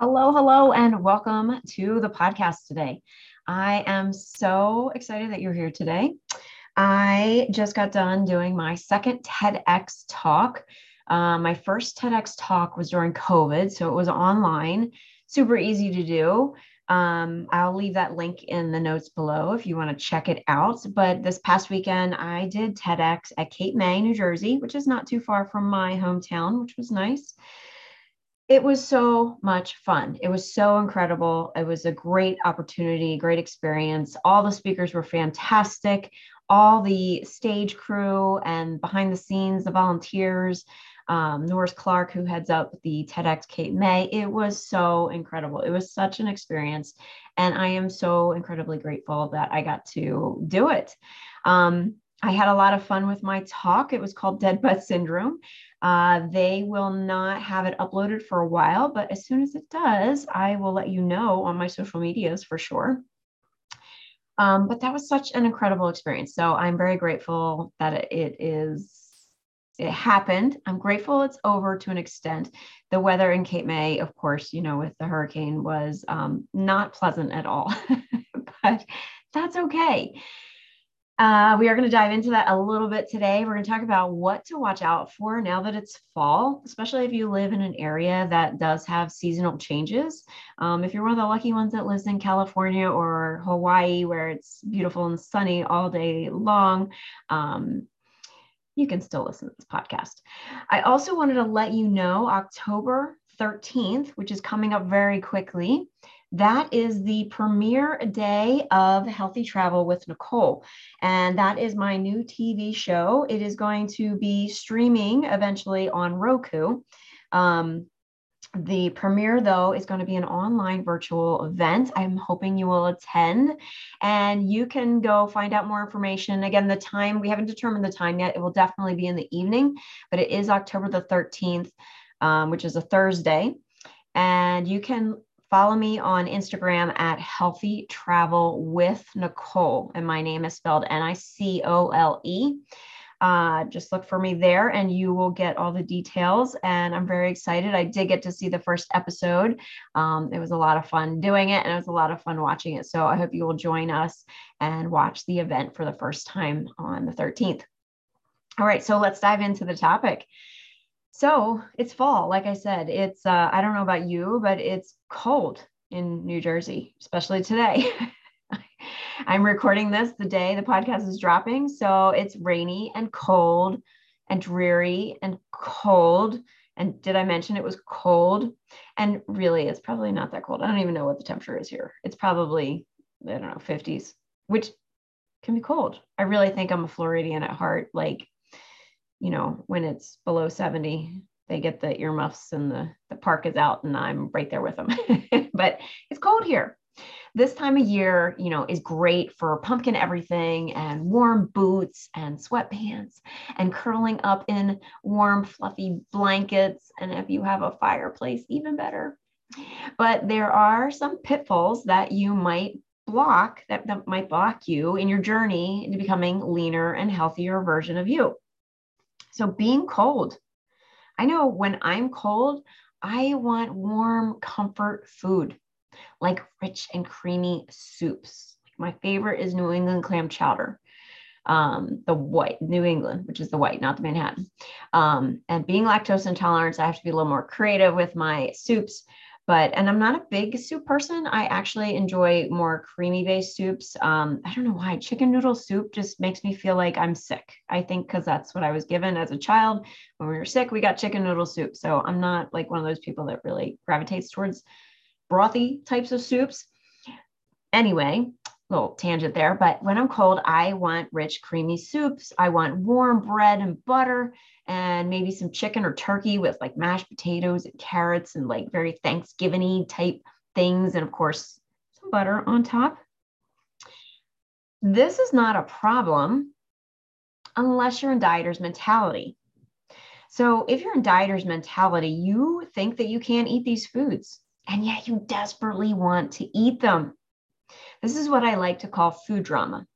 Hello, hello, and welcome to the podcast today. I am so excited that you're here today. I just got done doing my second TEDx talk. Uh, my first TEDx talk was during COVID, so it was online, super easy to do. Um, I'll leave that link in the notes below if you want to check it out. But this past weekend, I did TEDx at Cape May, New Jersey, which is not too far from my hometown, which was nice it was so much fun. It was so incredible. It was a great opportunity, great experience. All the speakers were fantastic. All the stage crew and behind the scenes, the volunteers, um, Norris Clark, who heads up the TEDx Cape May. It was so incredible. It was such an experience. And I am so incredibly grateful that I got to do it. Um, I had a lot of fun with my talk. It was called Dead Butt Syndrome. Uh, they will not have it uploaded for a while, but as soon as it does, I will let you know on my social medias for sure. Um, but that was such an incredible experience. So I'm very grateful that it is it happened. I'm grateful it's over to an extent. The weather in Cape May, of course, you know, with the hurricane was um, not pleasant at all, but that's okay. Uh, we are going to dive into that a little bit today. We're going to talk about what to watch out for now that it's fall, especially if you live in an area that does have seasonal changes. Um, if you're one of the lucky ones that lives in California or Hawaii, where it's beautiful and sunny all day long, um, you can still listen to this podcast. I also wanted to let you know October 13th, which is coming up very quickly. That is the premiere day of Healthy Travel with Nicole. And that is my new TV show. It is going to be streaming eventually on Roku. Um, the premiere, though, is going to be an online virtual event. I'm hoping you will attend and you can go find out more information. Again, the time, we haven't determined the time yet. It will definitely be in the evening, but it is October the 13th, um, which is a Thursday. And you can Follow me on Instagram at Healthy Travel with Nicole. And my name is spelled N I C O L E. Uh, just look for me there and you will get all the details. And I'm very excited. I did get to see the first episode. Um, it was a lot of fun doing it and it was a lot of fun watching it. So I hope you will join us and watch the event for the first time on the 13th. All right, so let's dive into the topic. So it's fall. Like I said, it's, uh, I don't know about you, but it's cold in New Jersey, especially today. I'm recording this the day the podcast is dropping. So it's rainy and cold and dreary and cold. And did I mention it was cold? And really, it's probably not that cold. I don't even know what the temperature is here. It's probably, I don't know, 50s, which can be cold. I really think I'm a Floridian at heart. Like, you know, when it's below 70, they get the earmuffs and the, the park is out and I'm right there with them. but it's cold here. This time of year, you know, is great for pumpkin everything and warm boots and sweatpants and curling up in warm, fluffy blankets. And if you have a fireplace, even better. But there are some pitfalls that you might block that, that might block you in your journey into becoming leaner and healthier version of you. So being cold. I know when I'm cold, I want warm comfort food like rich and creamy soups. My favorite is New England clam chowder. Um, the white New England, which is the white, not the Manhattan. Um, and being lactose intolerant, I have to be a little more creative with my soups but and i'm not a big soup person. I actually enjoy more creamy based soups. Um, i don't know why chicken noodle soup just makes me feel like i'm sick i think because that's what i was given as a child. When we were sick we got chicken noodle soup so i'm not like one of those people that really gravitates towards brothy types of soups. Anyway little tangent there, but when I'm cold, I want rich, creamy soups. I want warm bread and butter and maybe some chicken or turkey with like mashed potatoes and carrots and like very Thanksgiving type things. And of course, some butter on top. This is not a problem unless you're in dieter's mentality. So if you're in dieter's mentality, you think that you can't eat these foods and yet you desperately want to eat them. This is what I like to call food drama.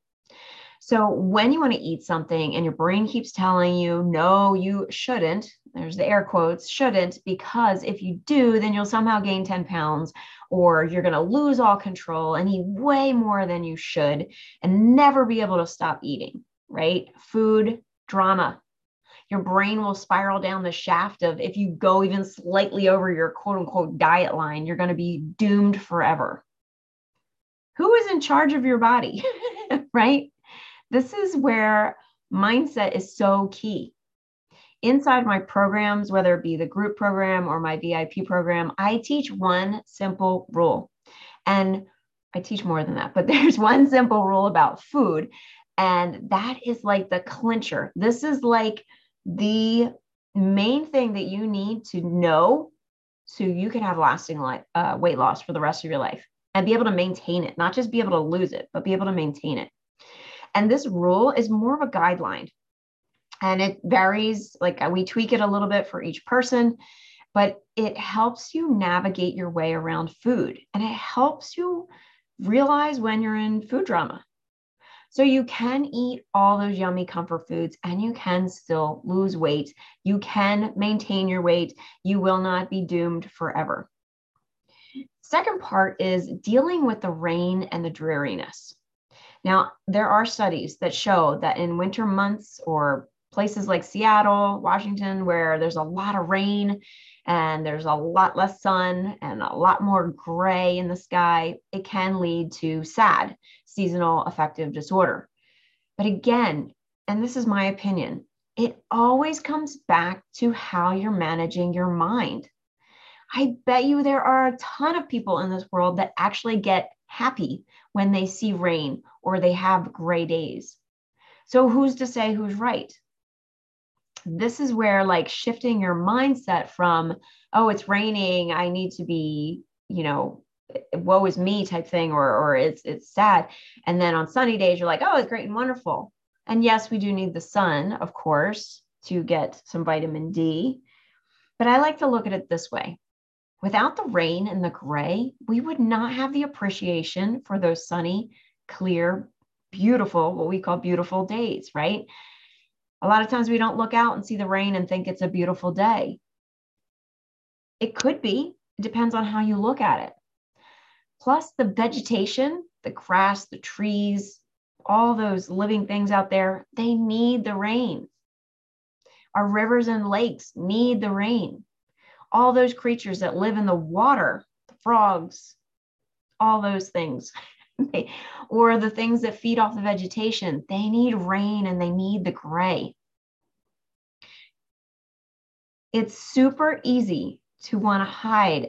So when you want to eat something and your brain keeps telling you, no, you shouldn't, there's the air quotes, shouldn't, because if you do, then you'll somehow gain 10 pounds or you're going to lose all control and eat way more than you should and never be able to stop eating, right? Food drama. Your brain will spiral down the shaft of if you go even slightly over your quote unquote diet line, you're going to be doomed forever. Who is in charge of your body, right? This is where mindset is so key inside my programs, whether it be the group program or my VIP program, I teach one simple rule. And I teach more than that, but there's one simple rule about food. And that is like the clincher. This is like the main thing that you need to know so you can have lasting life, uh, weight loss for the rest of your life and be able to maintain it, not just be able to lose it, but be able to maintain it. And this rule is more of a guideline. And it varies like uh, we tweak it a little bit for each person but it helps you navigate your way around food and it helps you realize when you're in food drama. So you can eat all those yummy comfort foods and you can still lose weight. You can maintain your weight. You will not be doomed forever second part is dealing with the rain and the dreariness now, there are studies that show that in winter months or places like Seattle, Washington, where there's a lot of rain and there's a lot less sun and a lot more gray in the sky, it can lead to SAD, seasonal affective disorder. But again, and this is my opinion, it always comes back to how you're managing your mind. I bet you there are a ton of people in this world that actually get happy when they see rain or they have gray days. So who's to say who's right? this is where like shifting your mindset from oh it's raining i need to be you know woe is me type thing or or it's it's sad and then on sunny days you're like oh it's great and wonderful and yes we do need the sun of course to get some vitamin d but i like to look at it this way without the rain and the gray we would not have the appreciation for those sunny clear beautiful what we call beautiful days right a lot of times we don't look out and see the rain and think it's a beautiful day. It could be, it depends on how you look at it. Plus, the vegetation, the grass, the trees, all those living things out there, they need the rain. Our rivers and lakes need the rain. All those creatures that live in the water, the frogs, all those things, or the things that feed off the vegetation, they need rain and they need the gray. It's super easy to want to hide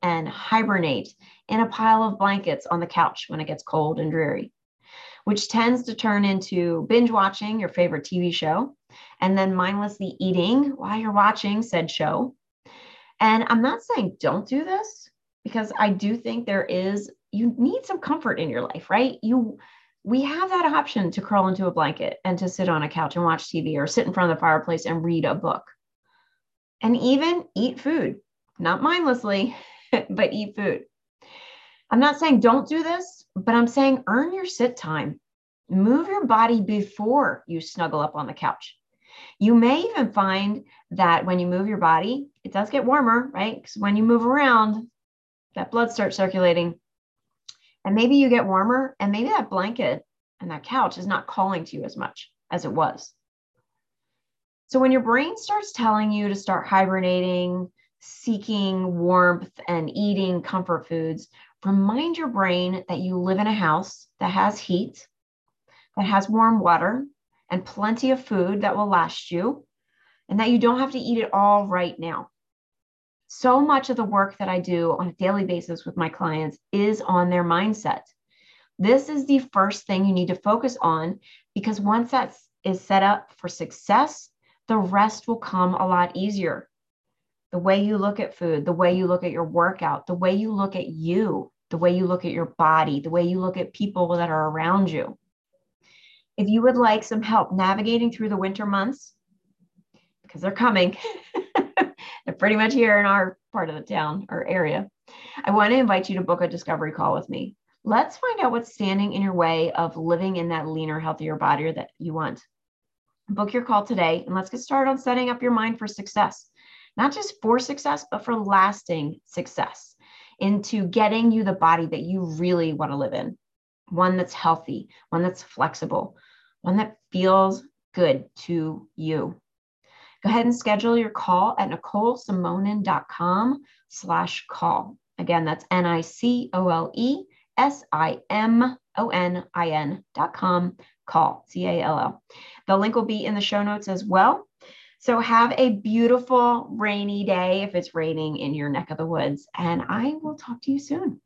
and hibernate in a pile of blankets on the couch when it gets cold and dreary, which tends to turn into binge watching your favorite TV show and then mindlessly eating while you're watching said show. And I'm not saying don't do this because I do think there is you need some comfort in your life, right? You we have that option to curl into a blanket and to sit on a couch and watch TV or sit in front of the fireplace and read a book. And even eat food, not mindlessly, but eat food. I'm not saying don't do this, but I'm saying earn your sit time. Move your body before you snuggle up on the couch. You may even find that when you move your body, it does get warmer, right? Because when you move around, that blood starts circulating and maybe you get warmer, and maybe that blanket and that couch is not calling to you as much as it was. So when your brain starts telling you to start hibernating, seeking warmth, and eating comfort foods, remind your brain that you live in a house that has heat, that has warm water, and plenty of food that will last you, and that you don't have to eat it all right now so much of the work that I do on a daily basis with my clients is on their mindset. This is the first thing you need to focus on because once that is set up for success, the rest will come a lot easier. The way you look at food, the way you look at your workout, the way you look at you, the way you look at your body, the way you look at people that are around you. If you would like some help navigating through the winter months, because they're coming, They're pretty much here in our part of the town or area. I want to invite you to book a discovery call with me. Let's find out what's standing in your way of living in that leaner, healthier body that you want. book your call today and let's get started on setting up your mind for success. Not just for success, but for lasting success into getting you the body that you really want to live in. One that's healthy, one that's flexible, one that feels good to you. Go ahead and schedule your call at nicolesimonin.com slash call. Again, that's N-I-C-O-L-E S-I-M-O-N-I-N dot com call, C-A-L-L. The link will be in the show notes as well. So have a beautiful rainy day if it's raining in your neck of the woods, and I will talk to you soon.